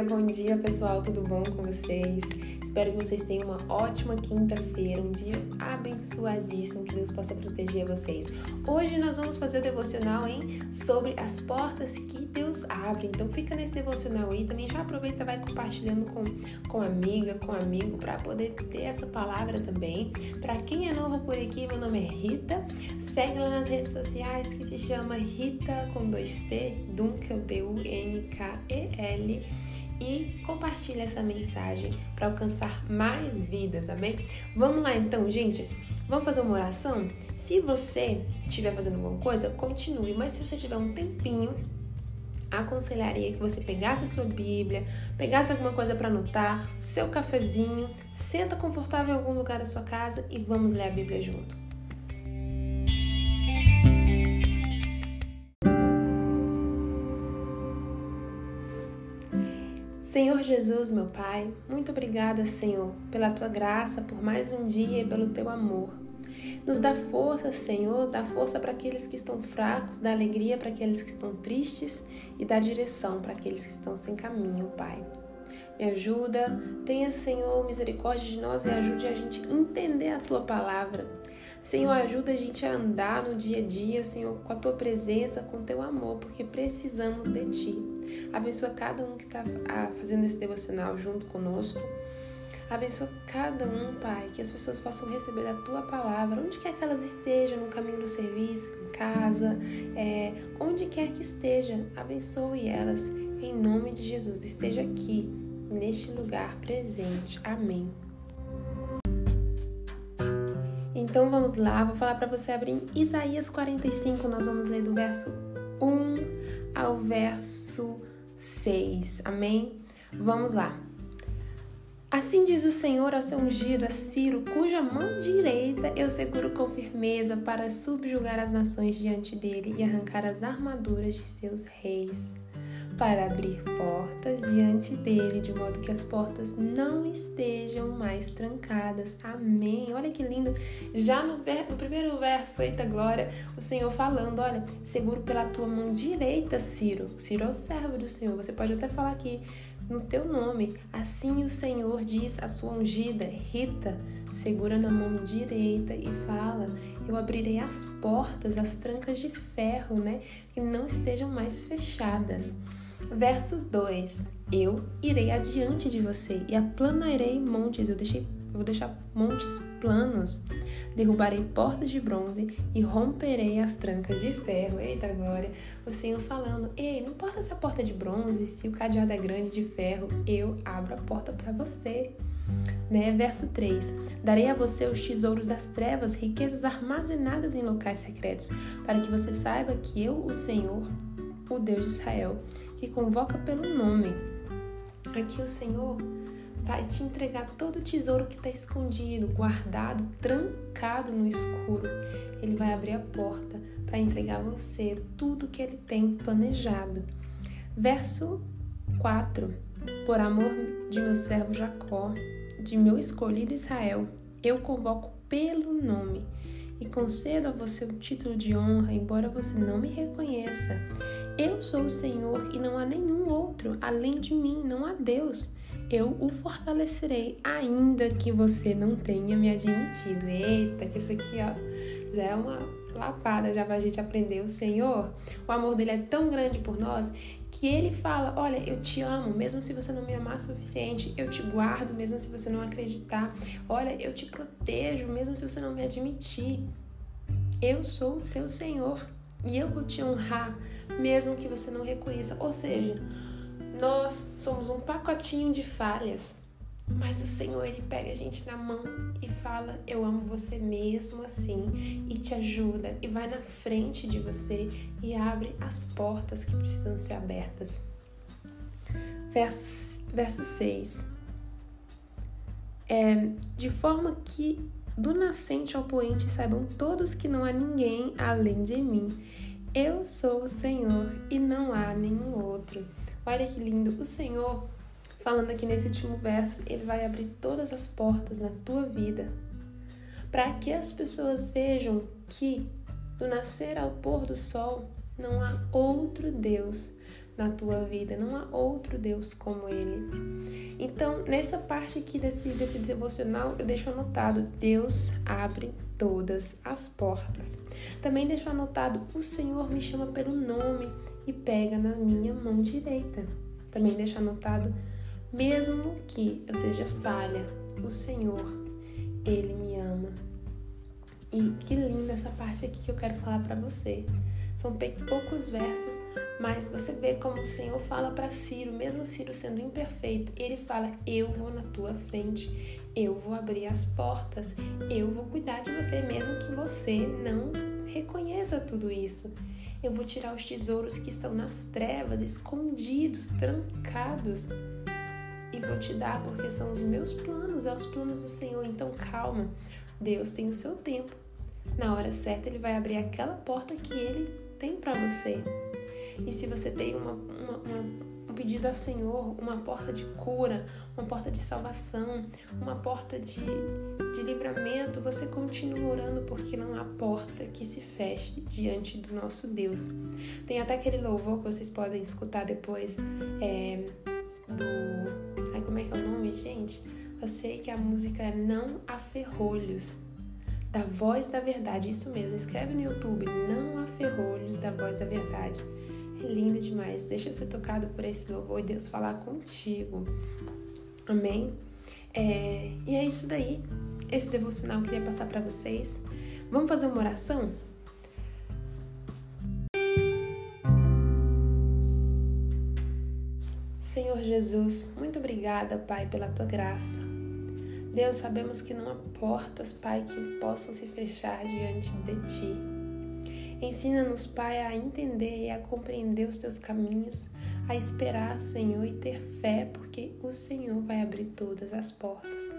dia, bom dia pessoal, tudo bom com vocês? Espero que vocês tenham uma ótima quinta-feira, um dia abençoadíssimo, que Deus possa proteger vocês. Hoje nós vamos fazer o devocional hein, sobre as portas que Deus abre. Então fica nesse devocional aí, também já aproveita vai compartilhando com, com amiga, com amigo, para poder ter essa palavra também. Para quem é novo por aqui, meu nome é Rita, segue lá nas redes sociais que se chama Rita com dois T, Dunkel, D-U-N-K-E-L e compartilhe essa mensagem para alcançar mais vidas, amém? Vamos lá então, gente. Vamos fazer uma oração? Se você estiver fazendo alguma coisa, continue, mas se você tiver um tempinho, aconselharia que você pegasse a sua Bíblia, pegasse alguma coisa para anotar, seu cafezinho, senta confortável em algum lugar da sua casa e vamos ler a Bíblia junto. Senhor Jesus, meu Pai, muito obrigada, Senhor, pela tua graça, por mais um dia e pelo teu amor. Nos dá força, Senhor, dá força para aqueles que estão fracos, dá alegria para aqueles que estão tristes e dá direção para aqueles que estão sem caminho, Pai. Me ajuda, tenha, Senhor, misericórdia de nós e ajude a gente a entender a tua palavra. Senhor, ajuda a gente a andar no dia a dia, Senhor, com a tua presença, com o teu amor, porque precisamos de ti. Abençoa cada um que está ah, fazendo esse devocional junto conosco. Abençoa cada um, Pai, que as pessoas possam receber a tua palavra, onde quer que elas estejam, no caminho do serviço, em casa, é, onde quer que esteja, abençoe elas, em nome de Jesus. Esteja aqui, neste lugar presente. Amém. Então vamos lá, vou falar para você abrir em Isaías 45, nós vamos ler do verso 1 ao verso 6. Amém? Vamos lá. Assim diz o Senhor ao seu ungido, a Ciro, cuja mão direita eu seguro com firmeza para subjugar as nações diante dele e arrancar as armaduras de seus reis para abrir portas diante dele, de modo que as portas não estejam mais trancadas. Amém. Olha que lindo. Já no, ver, no primeiro verso, eita glória, o Senhor falando: Olha, seguro pela tua mão direita, Ciro. Ciro é o servo do Senhor. Você pode até falar aqui no teu nome. Assim o Senhor diz a sua ungida, Rita, segura na mão direita e fala: Eu abrirei as portas, as trancas de ferro, né? Que não estejam mais fechadas. Verso 2: Eu irei adiante de você e aplanarei montes. Eu deixei eu vou deixar montes planos, derrubarei portas de bronze e romperei as trancas de ferro. Eita glória! O Senhor falando: Ei, não importa se a porta é de bronze, se o cadeado é grande de ferro, eu abro a porta para você. Né? Verso 3: Darei a você os tesouros das trevas, riquezas armazenadas em locais secretos, para que você saiba que eu, o Senhor, o Deus de Israel, que convoca pelo nome. Aqui o Senhor vai te entregar todo o tesouro que está escondido, guardado, trancado no escuro. Ele vai abrir a porta para entregar a você tudo que ele tem planejado. Verso 4: Por amor de meu servo Jacó, de meu escolhido Israel, eu convoco pelo nome e concedo a você o título de honra, embora você não me reconheça. Sou o Senhor e não há nenhum outro além de mim, não há Deus. Eu o fortalecerei, ainda que você não tenha me admitido. Eita, que isso aqui ó, já é uma lapada já pra gente aprender. O Senhor, o amor dele é tão grande por nós que ele fala: Olha, eu te amo, mesmo se você não me amar o suficiente, eu te guardo, mesmo se você não acreditar. Olha, eu te protejo, mesmo se você não me admitir. Eu sou o seu Senhor e eu vou te honrar, mesmo que você não reconheça. Ou seja, nós somos um pacotinho de falhas, mas o Senhor ele pega a gente na mão e fala: Eu amo você mesmo assim, e te ajuda, e vai na frente de você e abre as portas que precisam ser abertas. Verso, verso 6. É, de forma que do nascente ao poente saibam todos que não há ninguém além de mim. Eu sou o Senhor e não há nenhum outro. Olha que lindo! O Senhor, falando aqui nesse último verso, ele vai abrir todas as portas na tua vida para que as pessoas vejam que do nascer ao pôr do sol não há outro Deus, na tua vida. Não há outro Deus como Ele. Então, nessa parte aqui desse, desse devocional, eu deixo anotado: Deus abre todas as portas. Também deixo anotado: o Senhor me chama pelo nome e pega na minha mão direita. Também deixo anotado: mesmo que eu seja falha, o Senhor, Ele me ama. E que linda essa parte aqui que eu quero falar para você. São poucos versos, mas você vê como o Senhor fala para Ciro, mesmo Ciro sendo imperfeito, ele fala: Eu vou na tua frente, eu vou abrir as portas, eu vou cuidar de você, mesmo que você não reconheça tudo isso. Eu vou tirar os tesouros que estão nas trevas, escondidos, trancados, e vou te dar, porque são os meus planos, é os planos do Senhor. Então calma, Deus tem o seu tempo. Na hora certa, Ele vai abrir aquela porta que Ele tem para você. E se você tem uma, uma, uma, um pedido ao Senhor, uma porta de cura, uma porta de salvação, uma porta de, de livramento, você continua orando porque não há porta que se feche diante do nosso Deus. Tem até aquele louvor que vocês podem escutar depois é, do. Ai, como é que é o nome, gente? Eu sei que a música é Não há Ferrolhos da voz da verdade. Isso mesmo, escreve no YouTube, não há ferrolhos da voz da verdade. É lindo demais. Deixa ser tocado por esse louvor e Deus falar contigo. Amém? É, e é isso daí. Esse devocional eu queria passar para vocês. Vamos fazer uma oração? Senhor Jesus, muito obrigada, Pai, pela tua graça. Deus, sabemos que não há portas, Pai, que possam se fechar diante de Ti. Ensina-nos, Pai, a entender e a compreender os Teus caminhos, a esperar, Senhor, e ter fé, porque o Senhor vai abrir todas as portas.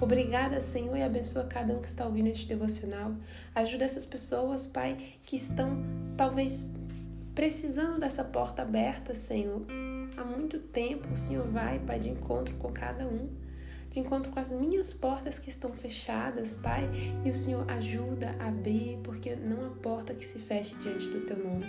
Obrigada, Senhor, e abençoa cada um que está ouvindo este devocional. Ajuda essas pessoas, Pai, que estão talvez precisando dessa porta aberta, Senhor. Há muito tempo o Senhor vai, Pai, de encontro com cada um de encontro com as minhas portas que estão fechadas, Pai, e o Senhor ajuda a abrir, porque não há porta que se feche diante do teu nome.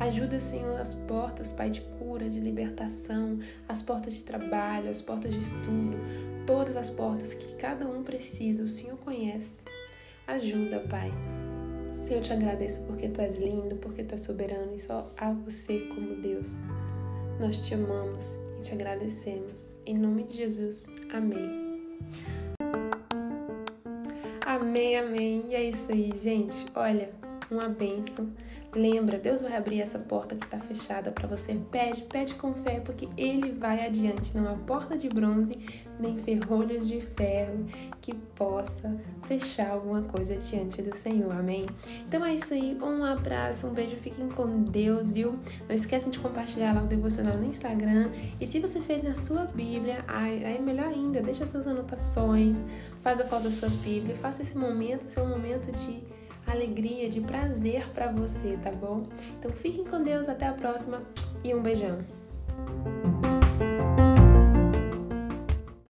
Ajuda, Senhor, as portas, Pai, de cura, de libertação, as portas de trabalho, as portas de estudo, todas as portas que cada um precisa, o Senhor conhece. Ajuda, Pai. Eu te agradeço porque tu és lindo, porque tu és soberano e só há você como Deus. Nós te amamos te agradecemos. Em nome de Jesus, amém. Amém, amém. E é isso aí, gente. Olha, uma bênção. Lembra, Deus vai abrir essa porta que está fechada para você. Pede, pede com fé, porque Ele vai adiante. Não há porta de bronze, nem ferrolhos de ferro que possa fechar alguma coisa diante do Senhor. Amém? Então é isso aí. Um abraço, um beijo. Fiquem com Deus, viu? Não esqueçam de compartilhar lá o devocional no Instagram. E se você fez na sua Bíblia, aí é melhor ainda. Deixa suas anotações, faz a foto da sua Bíblia. Faça esse momento ser um momento de alegria, de prazer para você, tá bom? Então fiquem com Deus, até a próxima e um beijão.